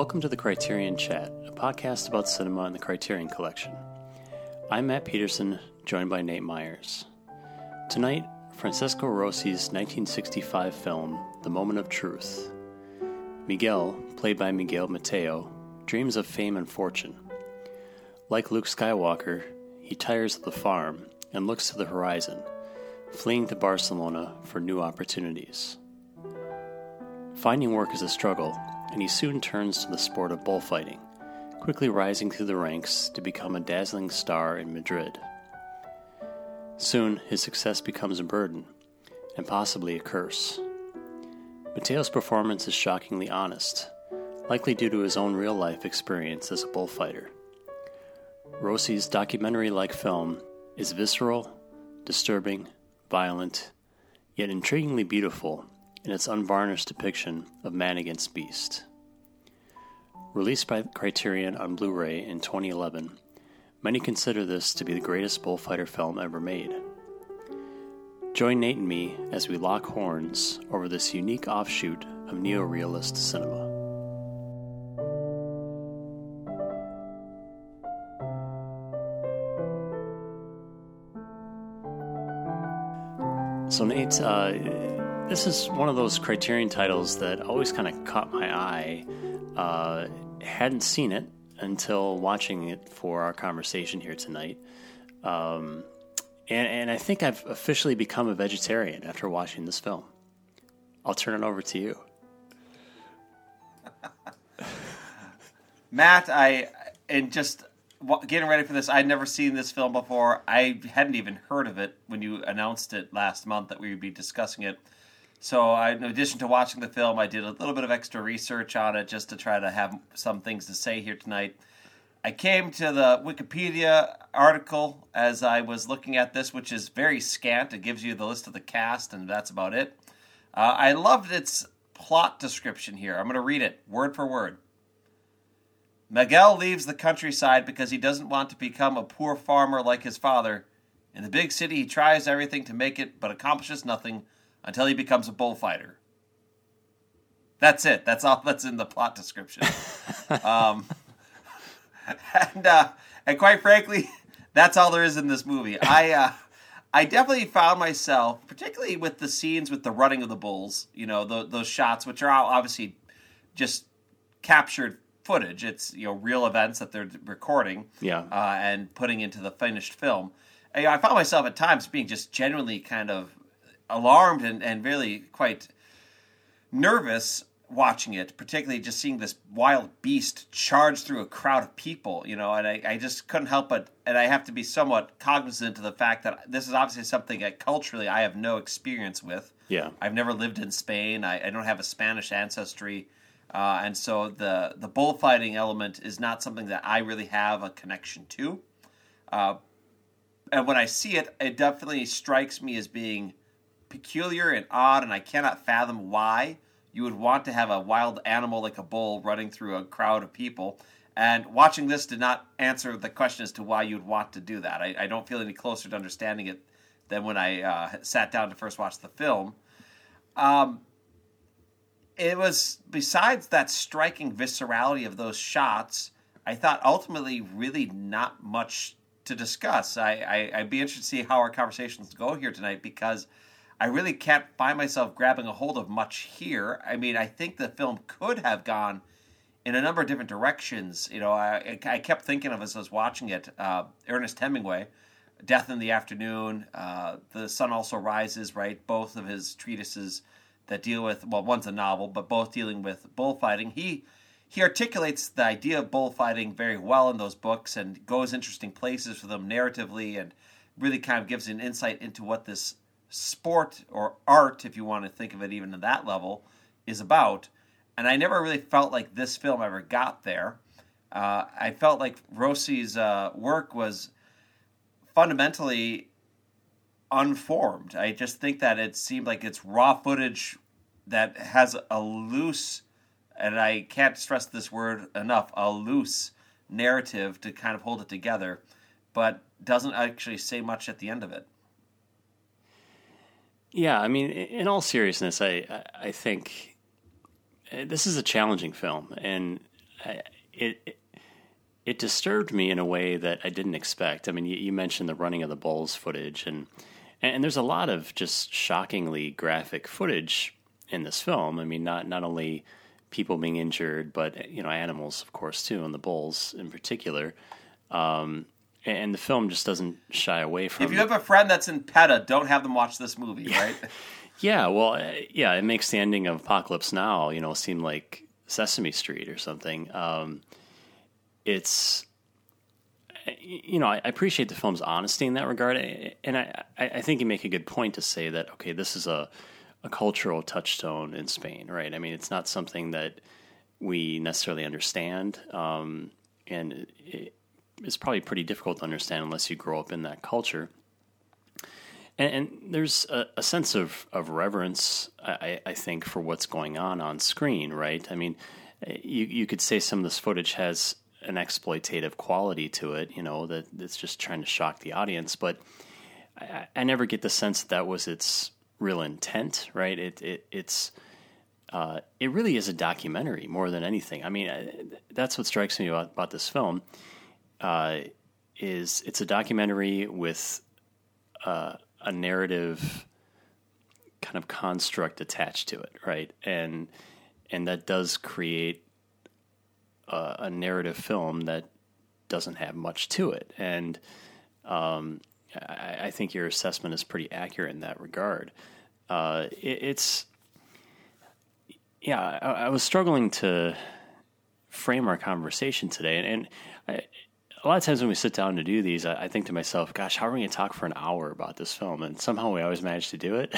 Welcome to the Criterion Chat, a podcast about cinema and the Criterion Collection. I'm Matt Peterson, joined by Nate Myers. Tonight, Francesco Rosi's 1965 film, The Moment of Truth. Miguel, played by Miguel Mateo, dreams of fame and fortune. Like Luke Skywalker, he tires of the farm and looks to the horizon, fleeing to Barcelona for new opportunities. Finding work is a struggle, and he soon turns to the sport of bullfighting, quickly rising through the ranks to become a dazzling star in Madrid. Soon, his success becomes a burden, and possibly a curse. Mateo's performance is shockingly honest, likely due to his own real life experience as a bullfighter. Rosi's documentary like film is visceral, disturbing, violent, yet intriguingly beautiful in its unvarnished depiction of man against beast. Released by Criterion on Blu ray in 2011, many consider this to be the greatest bullfighter film ever made. Join Nate and me as we lock horns over this unique offshoot of neorealist cinema. So, Nate, uh, this is one of those Criterion titles that always kind of caught my eye. Uh, hadn't seen it until watching it for our conversation here tonight. Um, and, and I think I've officially become a vegetarian after watching this film. I'll turn it over to you. Matt, I and just getting ready for this, I'd never seen this film before. I hadn't even heard of it when you announced it last month that we would be discussing it. So, I, in addition to watching the film, I did a little bit of extra research on it just to try to have some things to say here tonight. I came to the Wikipedia article as I was looking at this, which is very scant. It gives you the list of the cast, and that's about it. Uh, I loved its plot description here. I'm going to read it word for word. Miguel leaves the countryside because he doesn't want to become a poor farmer like his father. In the big city, he tries everything to make it, but accomplishes nothing until he becomes a bullfighter. That's it. That's all that's in the plot description. um, and uh, and quite frankly, that's all there is in this movie. I uh, I definitely found myself, particularly with the scenes with the running of the bulls. You know, the, those shots, which are obviously just captured footage. It's you know real events that they're recording, yeah, uh, and putting into the finished film. I, I found myself at times being just genuinely kind of alarmed and, and really quite nervous watching it, particularly just seeing this wild beast charge through a crowd of people, you know, and I, I just couldn't help but, and I have to be somewhat cognizant of the fact that this is obviously something that culturally I have no experience with. Yeah. I've never lived in Spain. I, I don't have a Spanish ancestry. Uh, and so the, the bullfighting element is not something that I really have a connection to. Uh, and when I see it, it definitely strikes me as being peculiar and odd, and I cannot fathom why you would want to have a wild animal like a bull running through a crowd of people. And watching this did not answer the question as to why you'd want to do that. I, I don't feel any closer to understanding it than when I uh, sat down to first watch the film. Um, it was, besides that striking viscerality of those shots, I thought ultimately really not much to discuss. I, I, would be interested to see how our conversations go here tonight because I really can't find myself grabbing a hold of much here. I mean, I think the film could have gone in a number of different directions. You know, I, I kept thinking of as I was watching it, uh, Ernest Hemingway, Death in the Afternoon, uh, The Sun Also Rises, right? Both of his treatises that deal with, well, one's a novel, but both dealing with bullfighting. He he articulates the idea of bullfighting very well in those books and goes interesting places for them narratively and really kind of gives an insight into what this sport or art, if you want to think of it even at that level, is about. And I never really felt like this film ever got there. Uh, I felt like Rosi's uh, work was fundamentally unformed. I just think that it seemed like it's raw footage that has a loose, and I can't stress this word enough, a loose narrative to kind of hold it together, but doesn't actually say much at the end of it. Yeah, I mean, in all seriousness, I I think uh, this is a challenging film, and I, it it disturbed me in a way that I didn't expect. I mean, you, you mentioned the running of the bulls footage, and and there's a lot of just shockingly graphic footage in this film. I mean, not not only people being injured, but you know, animals, of course, too, and the bulls in particular. Um, and the film just doesn't shy away from. It. If you have a friend that's in PETA, don't have them watch this movie, right? yeah, well, uh, yeah, it makes the ending of Apocalypse Now, you know, seem like Sesame Street or something. Um, it's you know, I, appreciate the film's honesty in that regard, and I, I think you make a good point to say that okay, this is a a cultural touchstone in Spain, right? I mean, it's not something that we necessarily understand, um, and it, it's probably pretty difficult to understand unless you grow up in that culture. And, and there's a, a, sense of, of reverence, I, I think, for what's going on on screen, right? I mean, you you could say some of this footage has an exploitative quality to it, you know, that it's just trying to shock the audience. But I, I never get the sense that, that was its real intent, right? It, it it's uh, it really is a documentary more than anything. I mean, that's what strikes me about, about this film. Uh, is it's a documentary with uh, a narrative kind of construct attached to it, right? And and that does create a, a narrative film that doesn't have much to it. And um, I, I, think your assessment is pretty accurate in that regard. Uh, it, it's yeah, I, I, was struggling to frame our conversation today, and, and I, a lot of times when we sit down to do these, I, think to myself, "Gosh, how are we going to talk for an hour about this film?" And somehow we always manage to do it.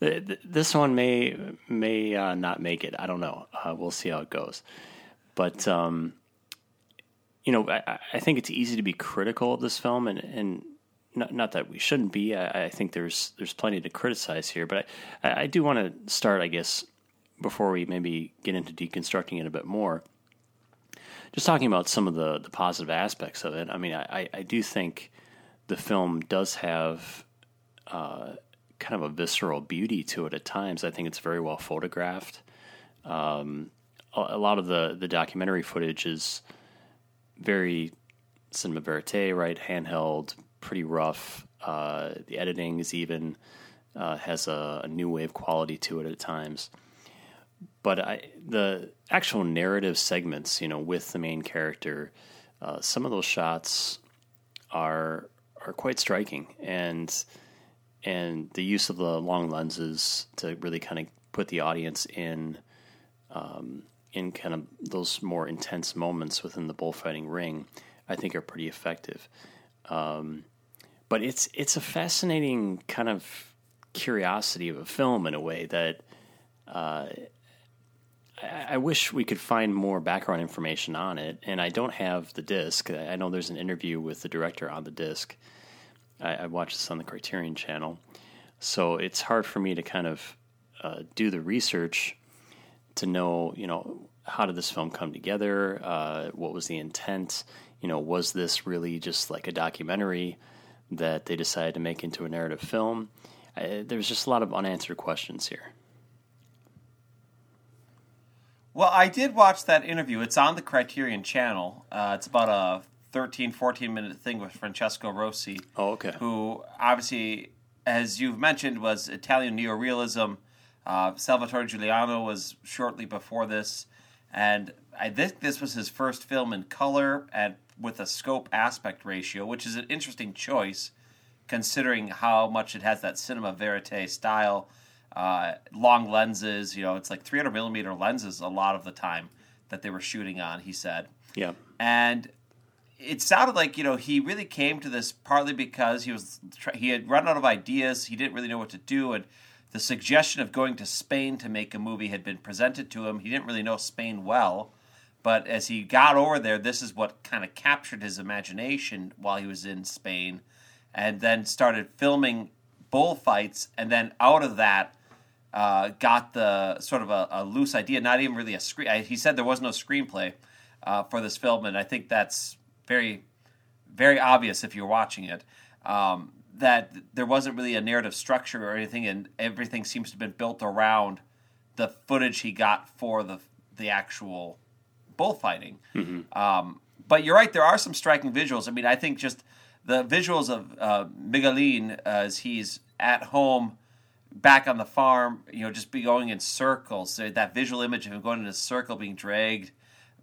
this one may may uh, not make it. I don't know. Uh, we'll see how it goes. But um, you know, I, I, think it's easy to be critical of this film, and, and not, not that we shouldn't be. I, I, think there's there's plenty to criticize here, but I, I do want to start, I guess, before we maybe get into deconstructing it a bit more. Just talking about some of the, the positive aspects of it. I mean, I, I do think the film does have uh, kind of a visceral beauty to it at times. I think it's very well photographed. Um, a lot of the the documentary footage is very cinema verite, right? Handheld, pretty rough. Uh, the editing is even uh, has a, a, new wave quality to it at times. But I, the actual narrative segments, you know, with the main character, uh, some of those shots are are quite striking, and and the use of the long lenses to really kind of put the audience in um, in kind of those more intense moments within the bullfighting ring, I think are pretty effective. Um, but it's it's a fascinating kind of curiosity of a film in a way that uh, I, I, wish we could find more background information on it. And I don't have the disc. I know there's an interview with the director on the disc. I, I watched this on the Criterion Channel, so it's hard for me to kind of uh, do the research to know, you know, how did this film come together? Uh, what was the intent? You know, was this really just like a documentary that they decided to make into a narrative film? Uh, there's just a lot of unanswered questions here. Well, I did watch that interview. It's on the Criterion channel. Uh, it's about a 13, 14 minute thing with Francesco Rosi. Oh, okay. Who obviously, as you've mentioned, was Italian neorealism uh, Salvatore Giuliano was shortly before this, and I think this was his first film in color and with a scope aspect ratio, which is an interesting choice considering how much it has that cinema verite style. Uh, long lenses, you know, it's like 300 millimeter lenses a lot of the time that they were shooting on, he said. Yeah. And it sounded like you know he really came to this partly because he was he had run out of ideas he didn't really know what to do and the suggestion of going to Spain to make a movie had been presented to him. He didn't really know Spain well, but as he got over there, this is what kind of captured his imagination while he was in Spain, and then started filming bullfights, and then out of that. Uh, got the sort of a, a, loose idea, not even really a screen. He said there was no screenplay uh, for this film, and I think that's very, very obvious if you're watching it. Um, that there wasn't really a narrative structure or anything, and everything seems to have been built around the footage he got for the the actual bullfighting. Um, but you're right, there are some striking visuals. I mean, I think just the visuals of uh, Miguelin as he's at home back on the farm, you know, just be going in circles. So that visual image of him going in a circle, being dragged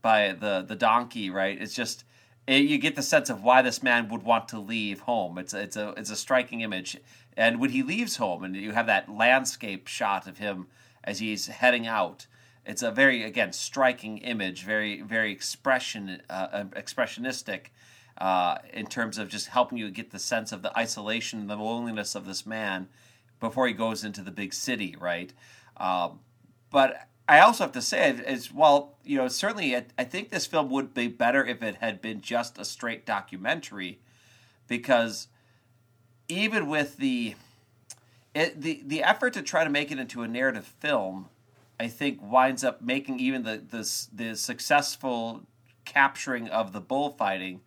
by the the donkey, right? It's just it, you get the sense of why this man would want to leave home. It's it's a it's a striking image, and when he leaves home, and you have that landscape shot of him as he's heading out. It's a very again striking image, very very expression uh, expressionistic. Uh, in terms of just helping you get the sense of the isolation and the loneliness of this man before he goes into the big city, right? Um, but I also have to say, as well, you know, certainly I, I think this film would be better if it had been just a straight documentary, because even with the it, the the effort to try to make it into a narrative film, I think winds up making even the the, the successful capturing of the bullfighting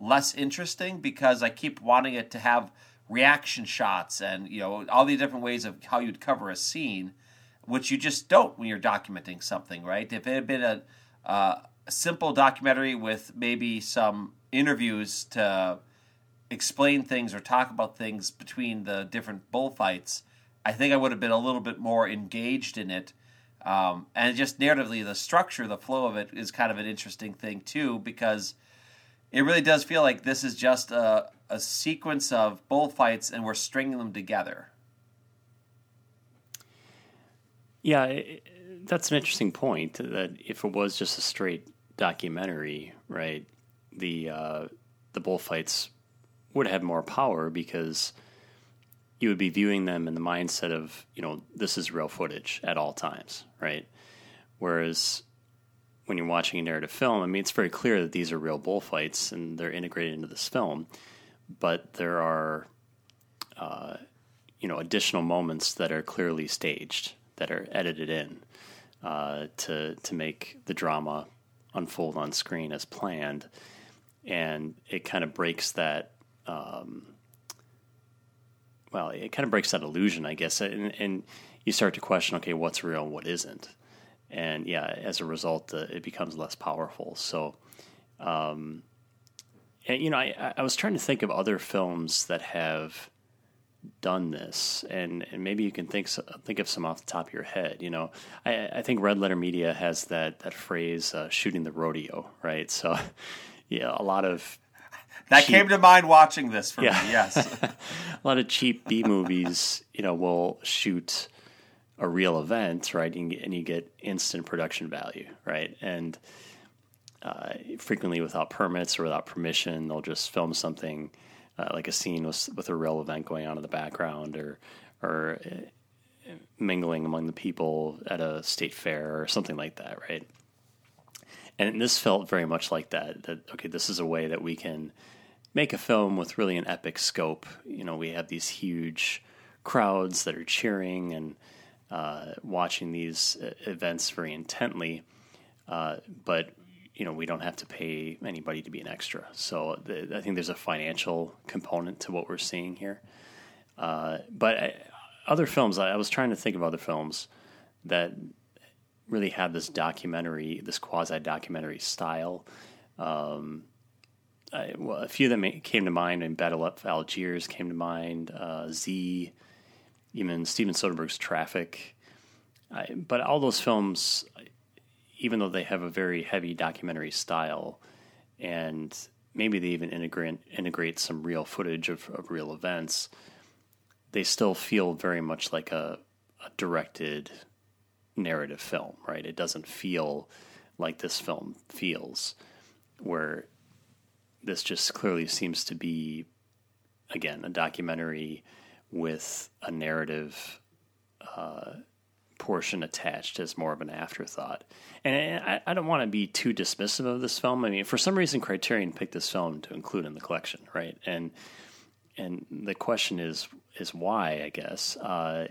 less interesting because I keep wanting it to have reaction shots and you know all the different ways of how you'd cover a scene, which you just don't when you're documenting something, right? If it had been a, uh, a simple documentary with maybe some interviews to explain things or talk about things between the different bullfights, I think I would have been a little bit more engaged in it. Um, and just narratively, the structure, the flow of it is kind of an interesting thing too, because it really does feel like this is just a, a sequence of bullfights and we're stringing them together. Yeah, it, that's an interesting point. That if it was just a straight documentary, right, the uh, the bullfights would have more power because you would be viewing them in the mindset of you know this is real footage at all times, right? Whereas when you're watching a narrative film, I mean, it's very clear that these are real bullfights and they're integrated into this film, but there are, uh, you know, additional moments that are clearly staged, that are edited in uh, to to make the drama unfold on screen as planned, and it kind of breaks that. Um, well, it kind of breaks that illusion, I guess, and, and you start to question, okay, what's real and what isn't and yeah, as a result, uh, it becomes less powerful. So, um, you know, I, I was trying to think of other films that have done this, and, and maybe you can think think of some off the top of your head. You know, I, I think Red Letter Media has that that phrase uh, "shooting the rodeo," right? So, yeah, a lot of that cheap, came to mind watching this for yeah. me. Yes, a lot of cheap B movies, you know, will shoot a real event, right? And, and you get instant production value, right? And uh, frequently without permits or without permission, they'll just film something uh, like a scene with with a real event going on in the background, or or uh, mingling among the people at a state fair or something like that, right? And this felt very much like that. That okay, this is a way that we can make a film with really an epic scope. You know, we have these huge crowds that are cheering and uh, watching these uh, events very intently, uh, but you know we don't have to pay anybody to be an extra. So the, I think there's a financial component to what we're seeing here. Uh, but I, other films, I, I was trying to think of other films that really have this documentary, this quasi documentary style. Um, I, well, a few that came to mind, and Battle of Algiers came to mind. Uh, Z, even Steven Soderbergh's Traffic. I, but all those films, even though they have a very heavy documentary style, and maybe they even integrate integrate some real footage of, of real events, they still feel very much like a, a directed narrative film, right? It doesn't feel like this film feels, where this just clearly seems to be, again, a documentary with a narrative uh, portion attached as more of an afterthought. And I, I don't want to be too dismissive of this film. I mean, for some reason, Criterion picked this film to include in the collection, right? And and the question is is why? I guess uh,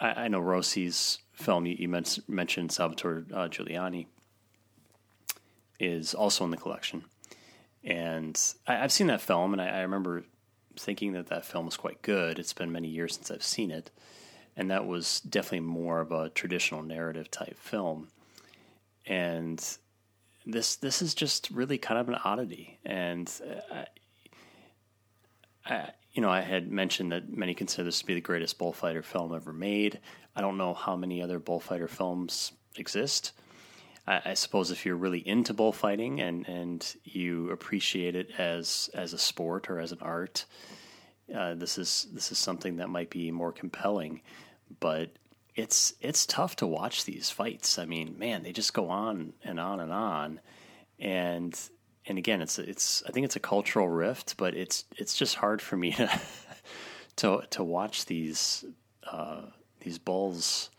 I, I, know Rosi's film. You, you mentioned Salvatore uh, Giuliani is also in the collection, and I, have seen that film, and I, I remember thinking that that film was quite good. It's been many years since I've seen it, and that was definitely more of a traditional narrative type film. And this this is just really kind of an oddity, and uh, I, you know, I had mentioned that many consider this to be the greatest bullfighter film ever made. I don't know how many other bullfighter films exist. I, I suppose if you're really into bullfighting and and you appreciate it as as a sport or as an art, uh, this is this is something that might be more compelling. But it's it's tough to watch these fights. I mean, man, they just go on and on and on, and and again, it's it's I think it's a cultural rift, but it's it's just hard for me to to to watch these uh, these bulls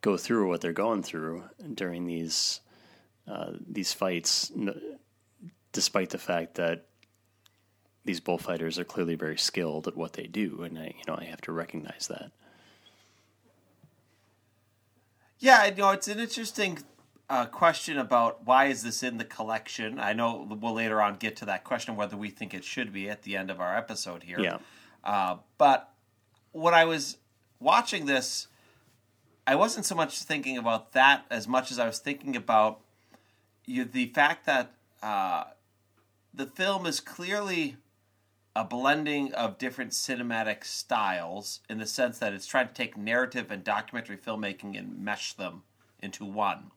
go through what they're going through during these uh, these fights, despite the fact that these bullfighters are clearly very skilled at what they do, and I you know I have to recognize that. Yeah, you know, it's an interesting uh, question about why is this in the collection. I know we'll later on get to that question whether we think it should be at the end of our episode here. Yeah. Uh, but when I was watching this, I wasn't so much thinking about that as much as I was thinking about you, the fact that uh, the film is clearly a blending of different cinematic styles in the sense that it's trying to take narrative and documentary filmmaking and mesh them into one.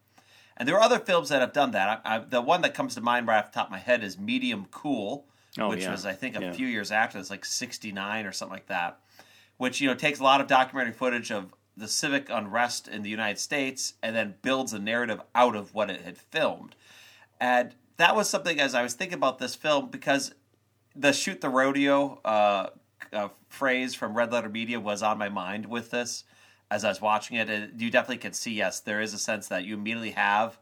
And there are other films that have done that. I, I, the one that comes to mind right off the top of my head is Medium Cool, oh, which yeah. was I think a yeah. few years after. It's like '69 or something like that. Which you know takes a lot of documentary footage of the civic unrest in the United States and then builds a narrative out of what it had filmed. And that was something as I was thinking about this film because the shoot the rodeo uh, uh, phrase from Red Letter Media was on my mind with this as I was watching it. And you definitely can see, yes, there is a sense that you immediately have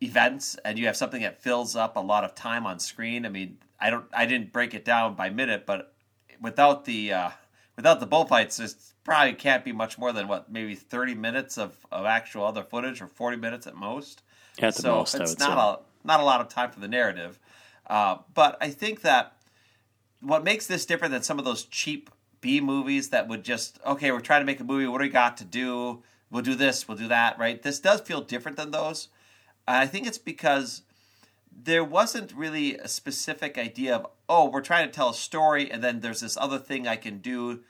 events and you have something that fills up a lot of time on screen. I mean, I don't, I didn't break it down by minute, but without the uh, without the bullfights, it probably can't be much more than what maybe thirty minutes of, of actual other footage or forty minutes at most. At the so most, it's not say. a not a lot of time for the narrative. Uh, but I think that what makes this different than some of those cheap B movies that would just okay, we're trying to make a movie. What do we got to do? We'll do this. We'll do that. Right. This does feel different than those. I think it's because there wasn't really a specific idea of oh, we're trying to tell a story, and then there's this other thing I can do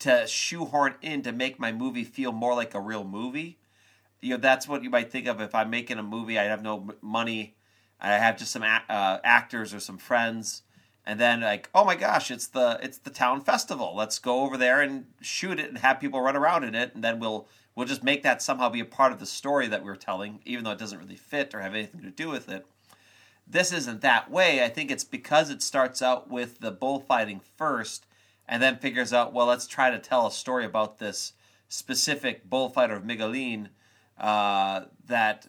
to shoehorn in to make my movie feel more like a real movie. You know, that's what you might think of if I'm making a movie. I have no money I have just some a- uh, actors or some friends, and then like, oh my gosh, it's the it's the town festival. Let's go over there and shoot it and have people run around in it, and then we'll we'll just make that somehow be a part of the story that we're telling, even though it doesn't really fit or have anything to do with it. This isn't that way. I think it's because it starts out with the bullfighting first, and then figures out, well, let's try to tell a story about this specific bullfighter of Miguelin uh, that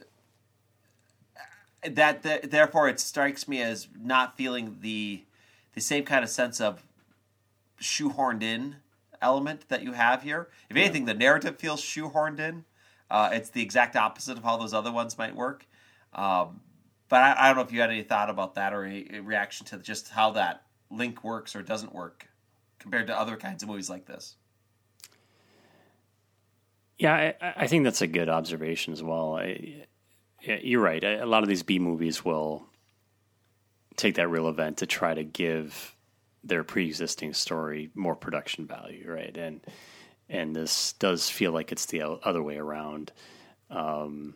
that, that therefore it strikes me as not feeling the the same kind of sense of shoehorned in element that you have here. If anything, the narrative feels shoehorned in. Uh, it's the exact opposite of how those other ones might work. Um, but I, I, don't know if you had any thought about that or any reaction to just how that link works or doesn't work compared to other kinds of movies like this. Yeah, I, I think that's a good observation as well. I, yeah, you're right. A lot of these B movies will take that real event to try to give their pre-existing story more production value, right? And and this does feel like it's the other way around. Um,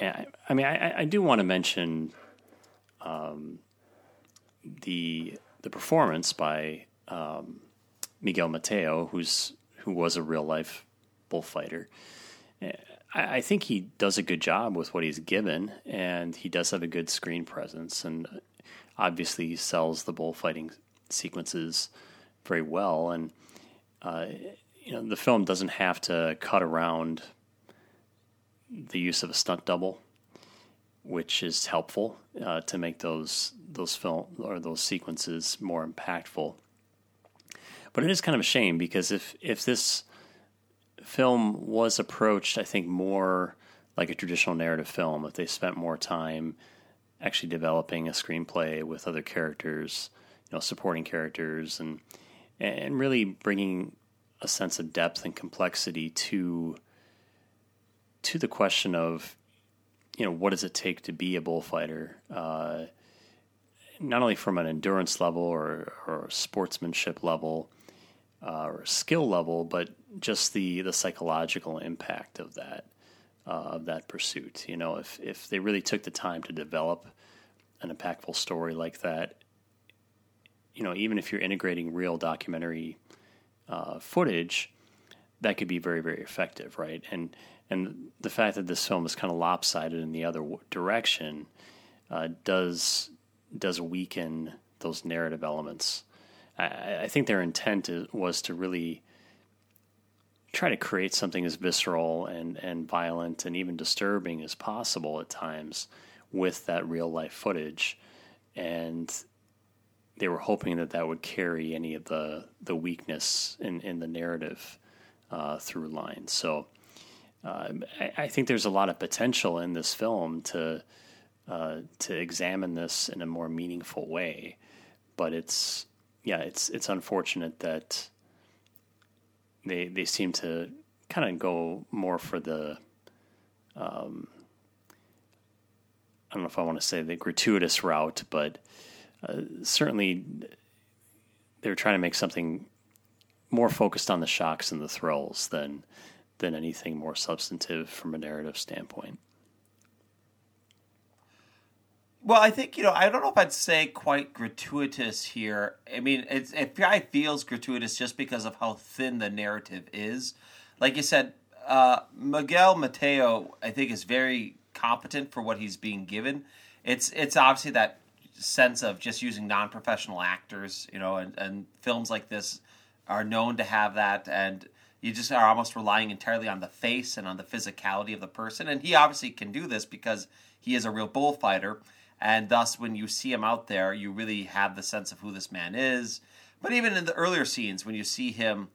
I, I, mean, I, I do want to mention um, the the performance by um, Miguel Mateo, who's who was a real life bullfighter. I, I think he does a good job with what he's given, and he does have a good screen presence, and obviously he sells the bullfighting sequences very well. And uh, you know, the film doesn't have to cut around the use of a stunt double, which is helpful uh, to make those those film or those sequences more impactful. But it is kind of a shame because if if this film was approached, I think, more like a traditional narrative film. If they spent more time actually developing a screenplay with other characters, you know, supporting characters, and and really bringing a sense of depth and complexity to to the question of you know, what does it take to be a bullfighter? Uh, not only from an endurance level or, or sportsmanship level uh, or skill level, but just the, the psychological impact of that uh, of that pursuit. You know, if if they really took the time to develop an impactful story like that, you know, even if you're integrating real documentary uh, footage, that could be very very effective, right? And and the fact that this film is kind of lopsided in the other direction uh, does does weaken those narrative elements. I, I think their intent is, was to really try to create something as visceral and, and violent and even disturbing as possible at times with that real life footage. And they were hoping that that would carry any of the, the weakness in, in the narrative uh, through lines. So uh, I, I, think there's a lot of potential in this film to uh, to examine this in a more meaningful way. But it's yeah, it's it's unfortunate that they they seem to kind of go more for the um, I don't know if I want to say the gratuitous route, but uh, certainly they're trying to make something more focused on the shocks and the thrills than than anything more substantive from a narrative standpoint. Well, I think you know I don't know if I'd say quite gratuitous here. I mean, it's, it probably feels gratuitous just because of how thin the narrative is. Like you said, uh, Miguel Mateo, I think, is very competent for what he's being given. It's it's obviously that sense of just using non-professional actors, you know, and, and films like this are known to have that, and you just are almost relying entirely on the face and on the physicality of the person. And he obviously can do this because he is a real bullfighter and thus when you see him out there you really have the sense of who this man is. But even in the earlier scenes when you see him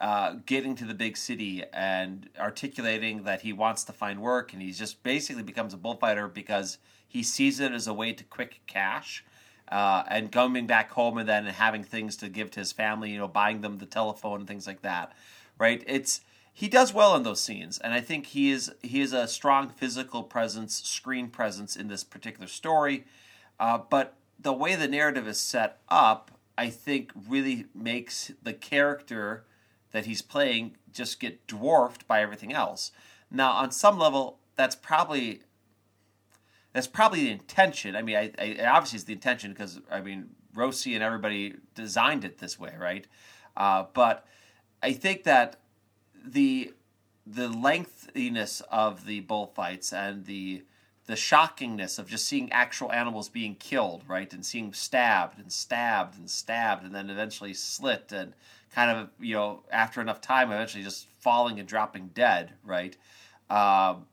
uh, getting to the big city and articulating that he wants to find work and he just basically becomes a bullfighter because he sees it as a way to quick cash uh, and coming back home and then having things to give to his family you know buying them the telephone things like that right? It's he does well in those scenes, and I think he is he is a strong physical presence, screen presence in this particular story. Uh, but the way the narrative is set up, I think, really makes the character that he's playing just get dwarfed by everything else. Now, on some level, that's probably that's probably the intention. I mean, I, I obviously it's the intention because I mean Rosi and everybody designed it this way, right? Uh, but I think that the the lengthiness of the bullfights and the the shockingness of just seeing actual animals being killed, right, and seeing stabbed and stabbed and stabbed, and then eventually slit and kind of you know after enough time, eventually just falling and dropping dead, right. Um,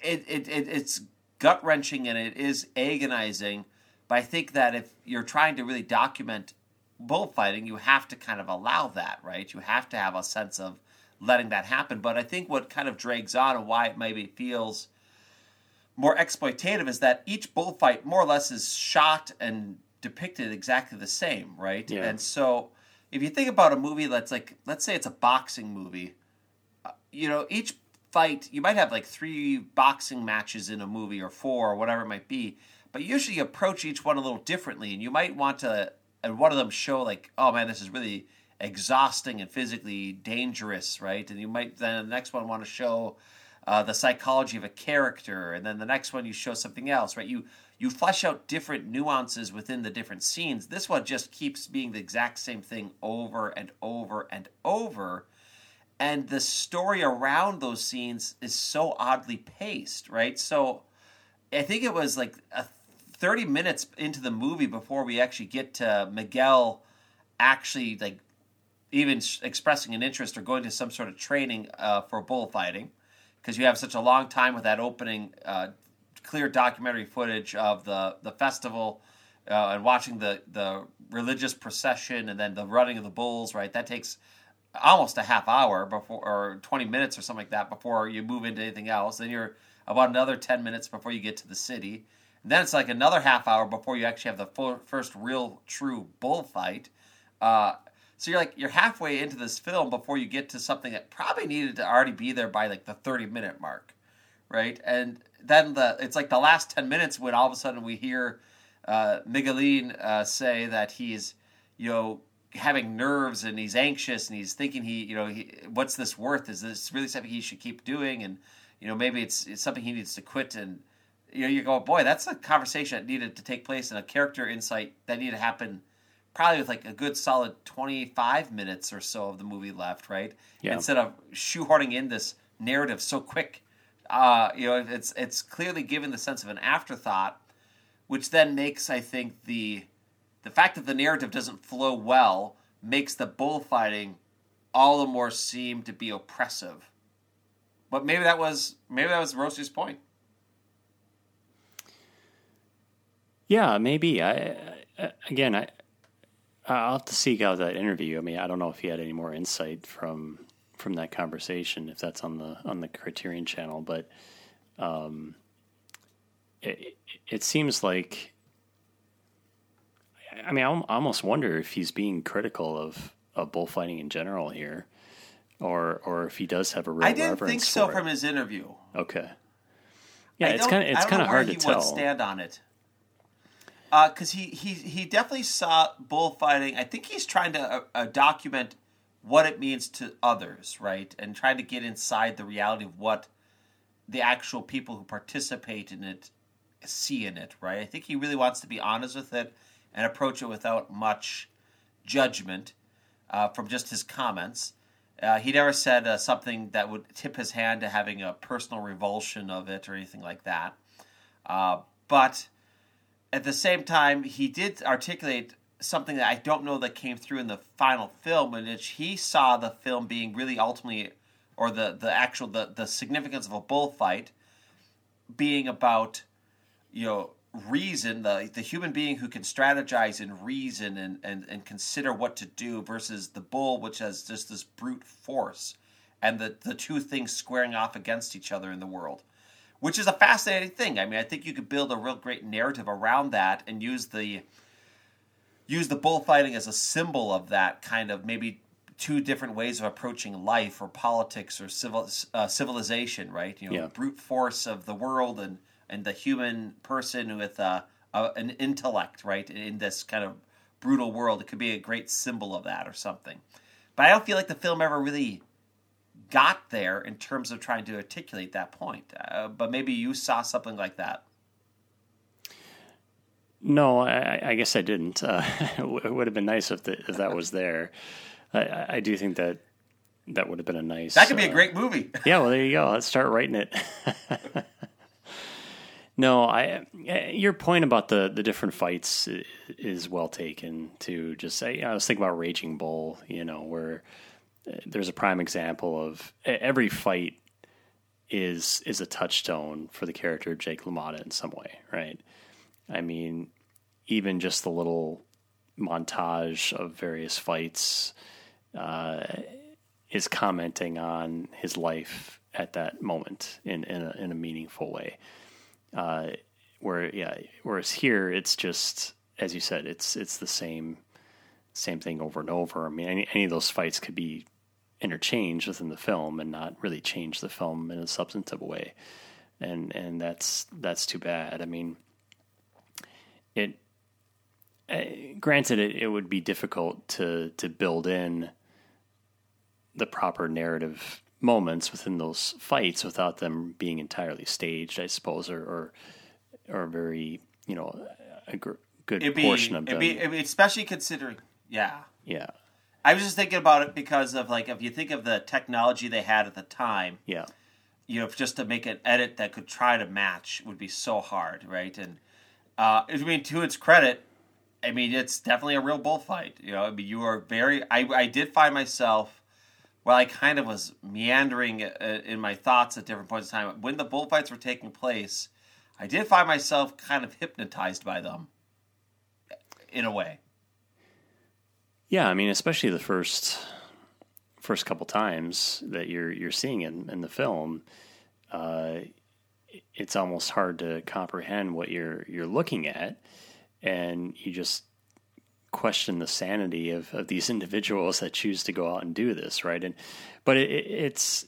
it, it, it it's gut wrenching and it is agonizing, but I think that if you're trying to really document bullfighting, you have to kind of allow that, right? You have to have a sense of letting that happen. But I think what kind of drags on and why it maybe feels more exploitative is that each bullfight more or less is shot and depicted exactly the same, right? Yeah. And so if you think about a movie that's like, let's say it's a boxing movie, uh, you know, each fight, you might have like three boxing matches in a movie or four or whatever it might be, but usually you approach each one a little differently and you might want to, and one of them show like, oh man, this is really exhausting and physically dangerous, right? And you might then the next one want to show uh, the psychology of a character, and then the next one you show something else, right? You you flesh out different nuances within the different scenes. This one just keeps being the exact same thing over and over and over. And the story around those scenes is so oddly paced, right? So I think it was like a 30 minutes into the movie before we actually get to Miguel actually like even expressing an interest or going to some sort of training uh, for bullfighting because you have such a long time with that opening uh, clear documentary footage of the, the festival uh, and watching the, the religious procession and then the running of the bulls, right? That takes almost a half hour before or 20 minutes or something like that before you move into anything else. Then you're about another 10 minutes before you get to the city. And then it's like another half hour before you actually have the full, first real true bullfight. Uh, so you're like you're halfway into this film before you get to something that probably needed to already be there by like the 30 minute mark, right? And then the it's like the last ten minutes when all of a sudden we hear uh, Miguelin uh, say that he's you know having nerves and he's anxious and he's thinking he you know he, what's this worth? Is this really something he should keep doing? And you know maybe it's it's something he needs to quit and you know you go boy that's a conversation that needed to take place and a character insight that needed to happen probably with like a good solid 25 minutes or so of the movie left right Yeah. instead of shoehorning in this narrative so quick uh, you know it's it's clearly given the sense of an afterthought which then makes i think the the fact that the narrative doesn't flow well makes the bullfighting all the more seem to be oppressive but maybe that was maybe that was Rosi's point Yeah, maybe. I, I again, I I'll have to seek out that interview. I mean, I don't know if he had any more insight from from that conversation, if that's on the on the Criterion channel, but um, it it seems like. I mean, I almost wonder if he's being critical of, of bullfighting in general here, or or if he does have a real i didn't think so from his interview Okay. Yeah, I it's kind of it's kind of hard to tell. Stand on it, because he he he definitely saw bullfighting. I think he's trying to uh, uh, document what it means to others, right, and trying to get inside the reality of what the actual people who participate in it see in it, right. I think he really wants to be honest with it and approach it without much judgment uh, from just his comments. Uh, he never said uh, something that would tip his hand to having a personal revulsion of it or anything like that. Uh, but at the same time, he did articulate something that I don't know that came through in the final film, in which he saw the film being really ultimately, or the, the actual the, the significance of a bullfight being about, you know, reason, the the human being who can strategize and reason and, and, and consider what to do versus the bull, which has just this brute force, and the, the two things squaring off against each other in the world which is a fascinating thing. I mean, I think you could build a real great narrative around that and use the use the bullfighting as a symbol of that kind of maybe two different ways of approaching life or politics or civil uh, civilization, right? You know, Yeah. brute force of the world and and the human person with uh, a, an intellect, right? In this kind of brutal world, it could be a great symbol of that or something. But I don't feel like the film ever really got there in terms of trying to articulate that point. Uh, but maybe you saw something like that. No, I, I guess I didn't. Uh, it would have been nice if, the, if that was there. I- I, do think that that would have been a nice. That could be a uh, great movie. Yeah, well, there you go. Let's start writing it. no, I. Your point about the the different fights is well taken. To just say, I was thinking about Raging Bull. You know, where there's a prime example of every fight is is a touchstone for the character of Jake LaMotta in some way, right? I mean, even just the little montage of various fights uh, is commenting on his life at that moment in in a, in a meaningful way. Uh, where yeah, whereas here it's just as you said, it's it's the same same thing over and over. I mean, any, any of those fights could be interchanged within the film and not really change the film in a substantive way, and and that's that's too bad. I mean, it. Uh, granted, it, it would be difficult to to build in the proper narrative moments within those fights without them being entirely staged, I suppose, or or, or very you know a gr- good be, portion of them. be- especially considering, yeah. yeah, I was just thinking about it because of like if you think of the technology they had at the time, yeah, you know, just to make an edit that could try to match would be so hard, right? And uh, I mean, to its credit, I mean, it's definitely a real bullfight. You know, I mean, you are very. I I did find myself, while I kind of was meandering uh, in my thoughts at different points in time when the bullfights were taking place. I did find myself kind of hypnotized by them, in a way. Yeah. I mean, especially the first first couple times that you're you're seeing in, in the film, uh, it's almost hard to comprehend what you're you're looking at, and you just question the sanity of, of these individuals that choose to go out and do this, right? And but it, it's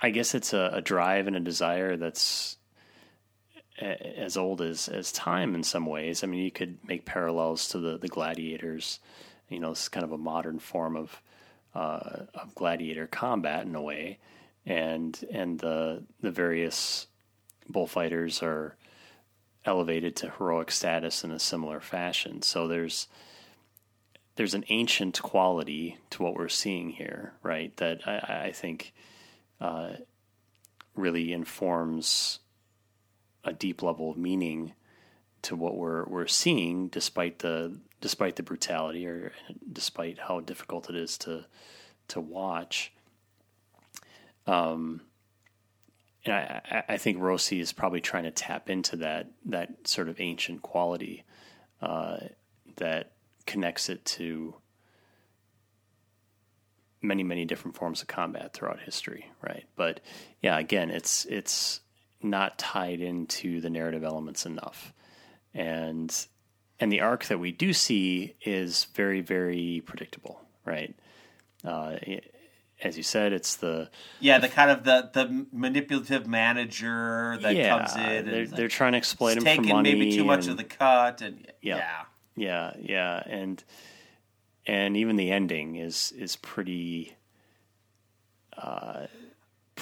I guess it's a, a drive and a desire that's as old as, as time in some ways. I mean, you could make parallels to the, the gladiators. You know, it's kind of a modern form of uh, of gladiator combat in a way, and and the the various bullfighters are elevated to heroic status in a similar fashion. So there's there's an ancient quality to what we're seeing here, right? That I, I think uh, really informs a deep level of meaning to what we're we're seeing, despite the despite the brutality or despite how difficult it is to to watch. Um, and I, I think Rosi is probably trying to tap into that that sort of ancient quality uh, that connects it to many many different forms of combat throughout history, right? But yeah, again, it's it's not tied into the narrative elements enough. And and the arc that we do see is very very predictable, right? Uh, as you said, it's the yeah the kind of the the manipulative manager that yeah, comes in. They're, and they're trying to exploit him taking for money. maybe too much and, of the cut, and yeah, yeah, yeah, yeah, and and even the ending is is pretty. Uh,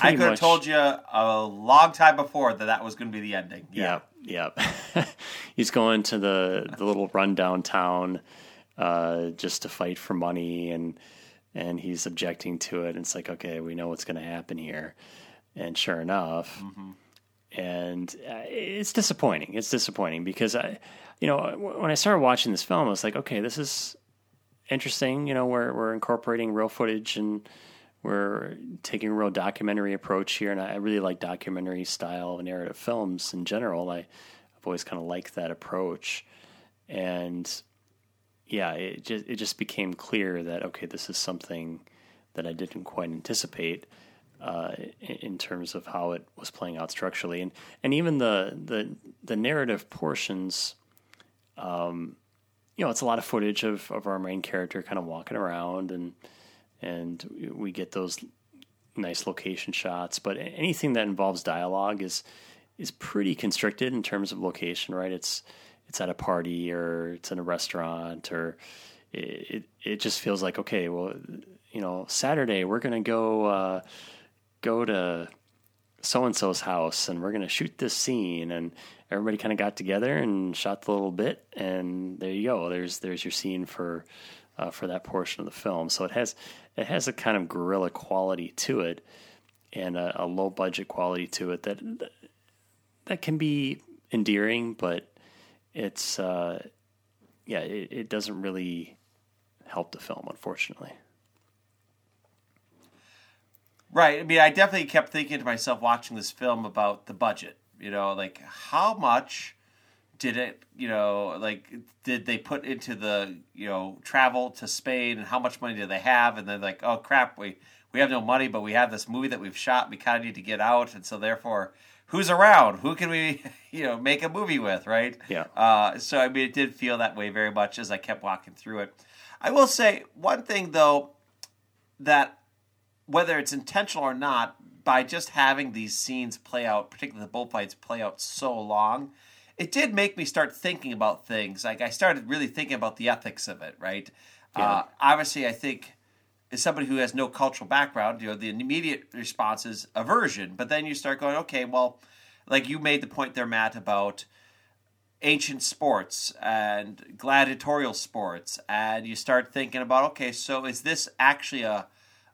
I could have told you a long time before that that was going to be the ending. Yeah. Yep. Yep. He's going to the the little rundown town uh, just to fight for money, and and he's objecting to it. And it's like, okay, we know what's going to happen here, and sure enough. Mm-hmm. And uh, it's disappointing. It's disappointing because I, you know, when I started watching this film, I was like, okay, this is interesting. You know, we're we're incorporating real footage and we're taking a real documentary approach here, and I really like documentary style narrative films in general. I, I've always kind of liked that approach, and yeah, it just it just became clear that okay, this is something that I didn't quite anticipate uh, in, in, terms of how it was playing out structurally, and and even the the the narrative portions. Um, you know, it's a lot of footage of, of our main character kind of walking around and and we get those nice location shots. But anything that involves dialogue is is pretty constricted in terms of location, right? It's it's at a party or it's in a restaurant or it it, just feels like okay, well, you know, Saturday we're gonna go uh, go to so and so's house and we're gonna shoot this scene and everybody kind of got together and shot the little bit and there you go. There's there's your scene for uh, for that portion of the film. So it has it has a kind of guerrilla quality to it and a, a low budget quality to it that that can be endearing, but it's uh, yeah, it, it doesn't really help the film, unfortunately. Right. I mean, I definitely kept thinking to myself watching this film about the budget. You know, like how much did it you know like did they put into the you know travel to spain and how much money do they have? And they're like oh crap we we have no money but we have this movie that we've shot. We kind of need to get out. And so therefore who's around? Who can we you know make a movie with right? Yeah. Uh, so i mean it did feel that way very much as i kept walking through it. I will say one thing though that whether it's intentional or not by just having these scenes play out particularly the bullfights play out so long it did make me start thinking about things. Like I started really thinking about the ethics of it, right? Yeah. Uh, obviously, I think as somebody who has no cultural background, you know, the immediate response is aversion. But then you start going, okay, well, like you made the point there, Matt, about ancient sports and gladiatorial sports, and you start thinking about, okay, so is this actually a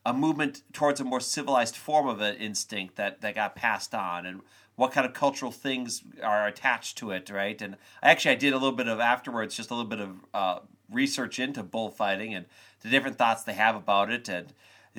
a movement towards a more civilized form of an instinct that, that got passed on and what kind of cultural things are attached to it, right? And actually, I did a little bit of afterwards, just a little bit of uh, research into bullfighting and the different thoughts they have about it. And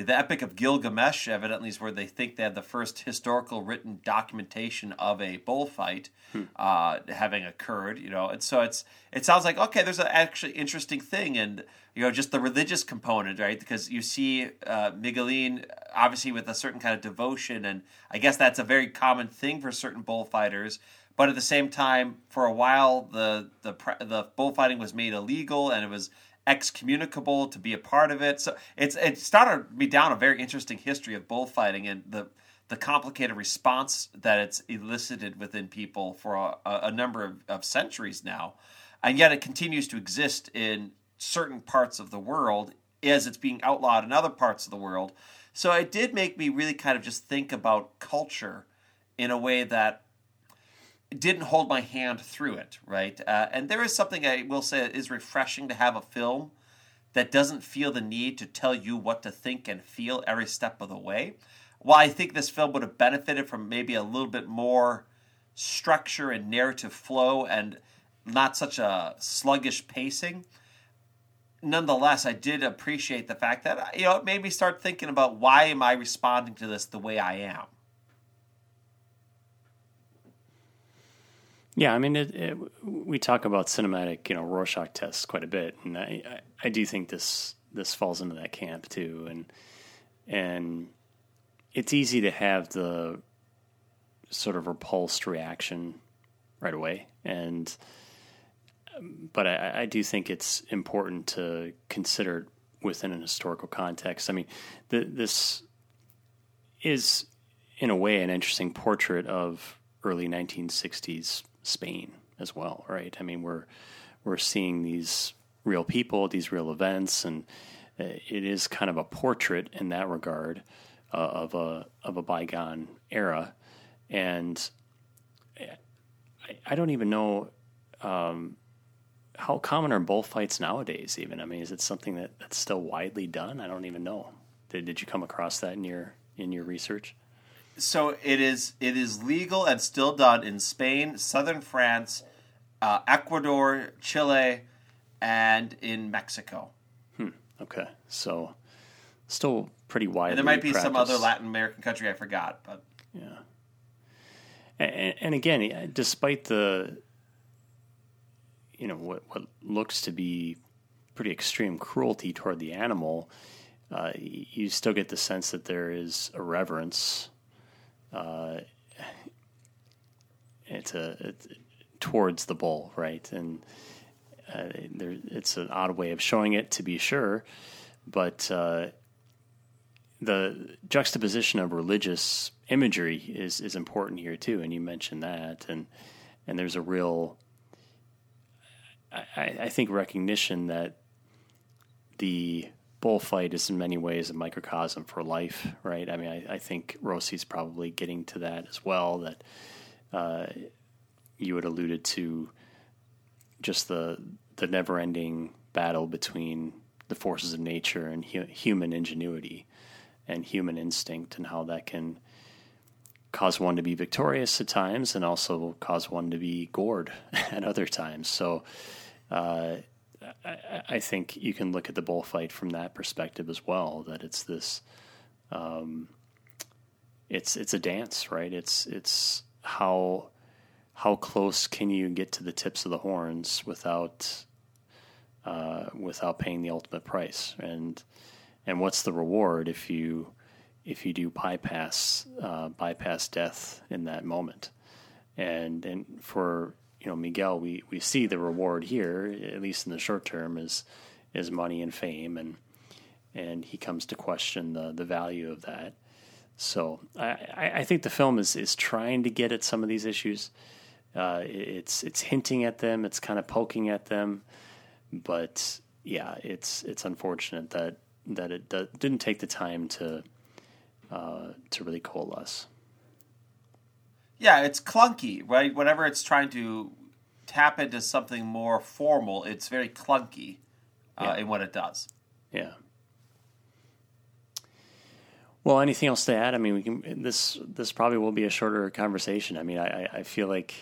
the Epic of Gilgamesh, evidently, is where they think they had the first historical written documentation of a bullfight hmm. uh, having occurred. You know, and so it's it sounds like okay, there's an actually interesting thing, and you know, just the religious component, right? Because you see uh, Miguelin obviously with a certain kind of devotion, and I guess that's a very common thing for certain bullfighters. But at the same time, for a while, the the the bullfighting was made illegal, and it was excommunicable to be a part of it. So it's it started me down a very interesting history of bullfighting and the the complicated response that it's elicited within people for a, a number of, of centuries now, and yet it continues to exist in certain parts of the world as it's being outlawed in other parts of the world. So it did make me really kind of just think about culture in a way that didn't hold my hand through it, right? Uh, and there is something I will say is refreshing to have a film that doesn't feel the need to tell you what to think and feel every step of the way. While I think this film would have benefited from maybe a little bit more structure and narrative flow and not such a sluggish pacing, nonetheless, I did appreciate the fact that you know it made me start thinking about why am I responding to this the way I am. Yeah, I mean, it, it, we talk about cinematic, you know, Rorschach tests quite a bit, and I, I, I do think this this falls into that camp too, and and it's easy to have the sort of repulsed reaction right away, and but I, I do think it's important to consider it within an historical context. I mean, the, this is in a way an interesting portrait of early 1960s Spain as well, right? I mean, we're we're seeing these real people, these real events, and uh, it is kind of a portrait in that regard uh, of a of a bygone era, and I, I don't even know um, how common are bullfights nowadays. Even I mean, is it something that, that's still widely done? I don't even know. Did, did you come across that in your in your research? So it is it is legal and still done in Spain, southern France, uh, Ecuador, Chile, and in Mexico. Hmm. Okay, so still pretty wide. there might be practiced. some other Latin American country I forgot, but yeah. And, and again, despite the you know what what looks to be pretty extreme cruelty toward the animal, uh, you still get the sense that there is a reverence uh, it's a it's towards the bull, right? And uh, there, it's an odd way of showing it, to be sure, but uh, the juxtaposition of religious imagery is is important here too. And you mentioned that, and and there's a real, I, I think, recognition that the bullfight is in many ways a microcosm for life, right? I mean, I, I think Rosi's probably getting to that as well. That uh, you had alluded to just the the never ending battle between the forces of nature and hu- human ingenuity and human instinct, and how that can cause one to be victorious at times and also cause one to be gored at other times. So. Uh, I, I, think you can look at the bullfight from that perspective as well. That it's this, um, it's it's a dance, right? It's it's how how close can you get to the tips of the horns without uh, without paying the ultimate price, and and what's the reward if you if you do bypass uh, bypass death in that moment, and and for you know Miguel, we, we see the reward here, at least in the short term, is is money and fame, and and he comes to question the the value of that. So I, I think the film is is trying to get at some of these issues. Uh, it's it's hinting at them, it's kind of poking at them, but yeah, it's it's unfortunate that that it didn't take the time to uh, to really coalesce. Yeah, it's clunky, right? Whenever it's trying to tap into something more formal, it's very clunky uh, yeah. in what it does. Yeah. Well, anything else to add? I mean, we can. This this probably will be a shorter conversation. I mean, I I feel like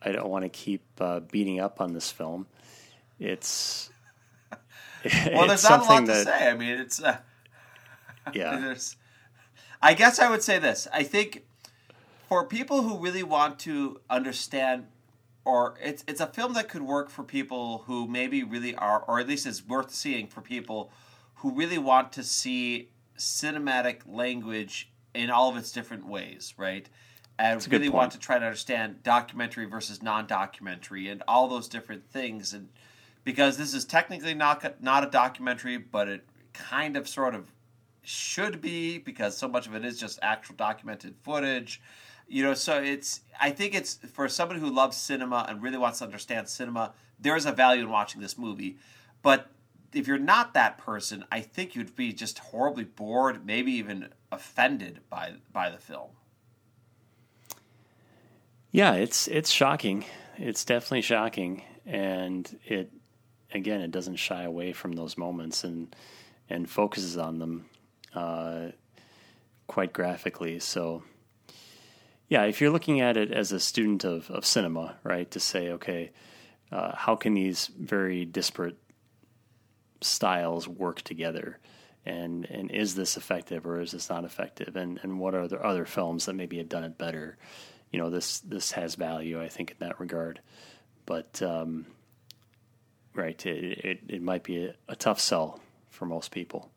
I don't want to keep uh, beating up on this film. It's well, there's not a lot that, to say. I mean, it's uh, yeah. I guess I would say this. I think for people who really want to understand or it's it's a film that could work for people who maybe really are or at least is worth seeing for people who really want to see cinematic language in all of its different ways, right? And really want to try to understand documentary versus non-documentary and all those different things and because this is technically not not a documentary, but it kind of sort of should be because so much of it is just actual documented footage. You know, so it's I think it's for somebody who loves cinema and really wants to understand cinema, there is a value in watching this movie. But if you're not that person, I think you'd be just horribly bored, maybe even offended by by the film. Yeah, it's it's shocking. It's definitely shocking, and it again, it doesn't shy away from those moments and and focuses on them uh, quite graphically. So, yeah, if you're looking at it as a student of of cinema, right, to say, okay, uh, how can these very disparate styles work together? And and is this effective or is this not effective? And and what are the other films that maybe have done it better? you know this this has value I think in that regard but um, right it, it, it might be a, a, tough sell for most people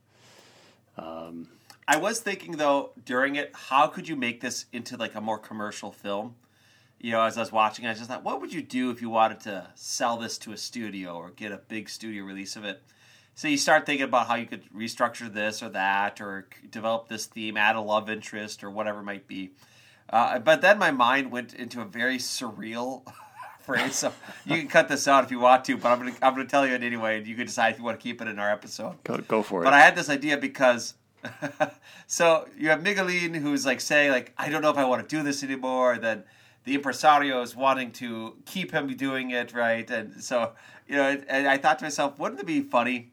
um, I was thinking though during it how could you make this into like a more commercial film you know as I was watching I just thought what would you do if you wanted to sell this to a studio or get a big studio release of it so you start thinking about how you could restructure this or that or develop this theme add a love interest or whatever it might be uh, but then my mind went into a very surreal phrase. So you can cut this out if you want to, but I'm gonna I'm gonna tell you it anyway, and you can decide if you want to keep it in our episode. Go, go for it. But I had this idea because. So you have Miguelin who's like saying like I don't know if I want to do this anymore. Then the impresario is wanting to keep him doing it right, and so you know. And I thought to myself, wouldn't it be funny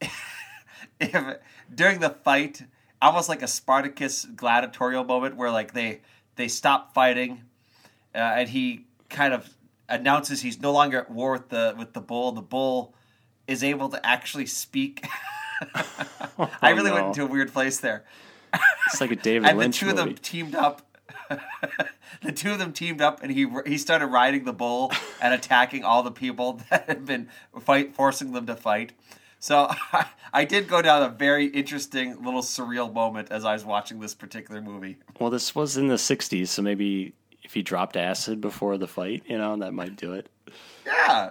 if during the fight almost like a Spartacus gladiatorial moment where like they they stop fighting, uh, and he kind of announces he's no longer at war with the with the bull. The bull is able to actually speak. oh, I really no. went into a weird place there. It's like a David and Lynch the two movie. of them teamed up. the two of them teamed up, and he he started riding the bull and attacking all the people that had been fight, forcing them to fight. So I did go down a very interesting little surreal moment as I was watching this particular movie. Well, this was in the 60s, so maybe if he dropped acid before the fight, you know, that might do it. Yeah,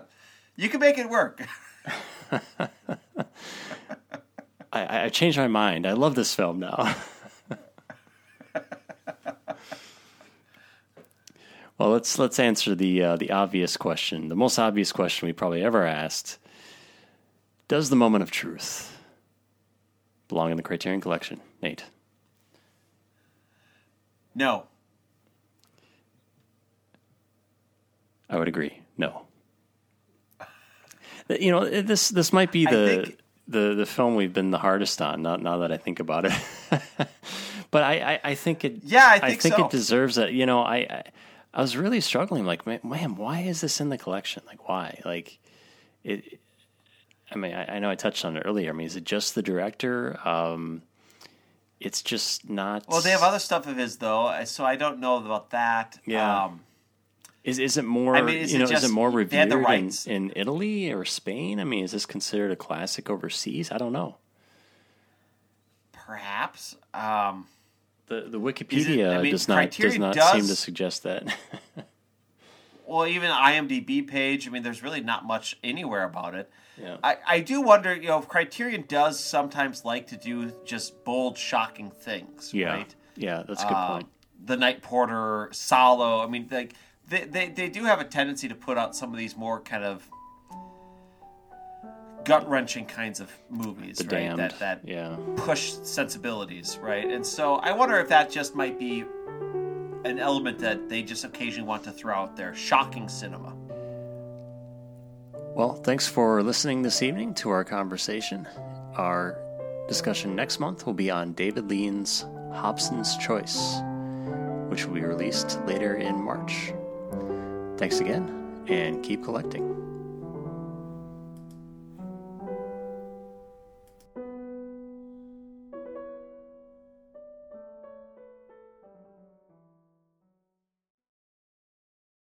you can make it work. I, I changed my mind. I love this film now. well, let's let's answer the uh, the obvious question, the most obvious question we probably ever asked does the moment of truth belong in the Criterion Collection? Nate. No. I would agree. No. You know, this this might be the the the film we've been the hardest on. Not now that I think about it, but I, I, I think it. Yeah, I think, I think so. it deserves it. You know, I, I I was really struggling. Like, man, why is this in the collection? Like, why? Like, it I mean, I, I, know I touched on it earlier. I mean, is it just the director? Um, it's just not. Well, they have other stuff of his though, so I don't know about that. Yeah. Um, is is it more? I mean, is you know, just, is it more revered in, in Italy or Spain? I mean, is this considered a classic overseas? I don't know. Perhaps. Um, the the Wikipedia it, I mean, does not does not does, seem to suggest that. well, even IMDb page. I mean, there's really not much anywhere about it. Yeah. I, I do wonder, you know, if Criterion does sometimes like to do just bold, shocking things, yeah. right? Yeah, that's a good uh, point. The Night Porter, Salo. I mean, like they, they they do have a tendency to put out some of these more kind of gut wrenching kinds of movies, the right? Damned. That that yeah. push sensibilities, right? And so I wonder if that just might be an element that they just occasionally want to throw out there, shocking cinema. Well, thanks for listening this evening to our conversation. Our discussion next month will be on David Lean's Hobson's Choice, which will be released later in March. Thanks again, and keep collecting.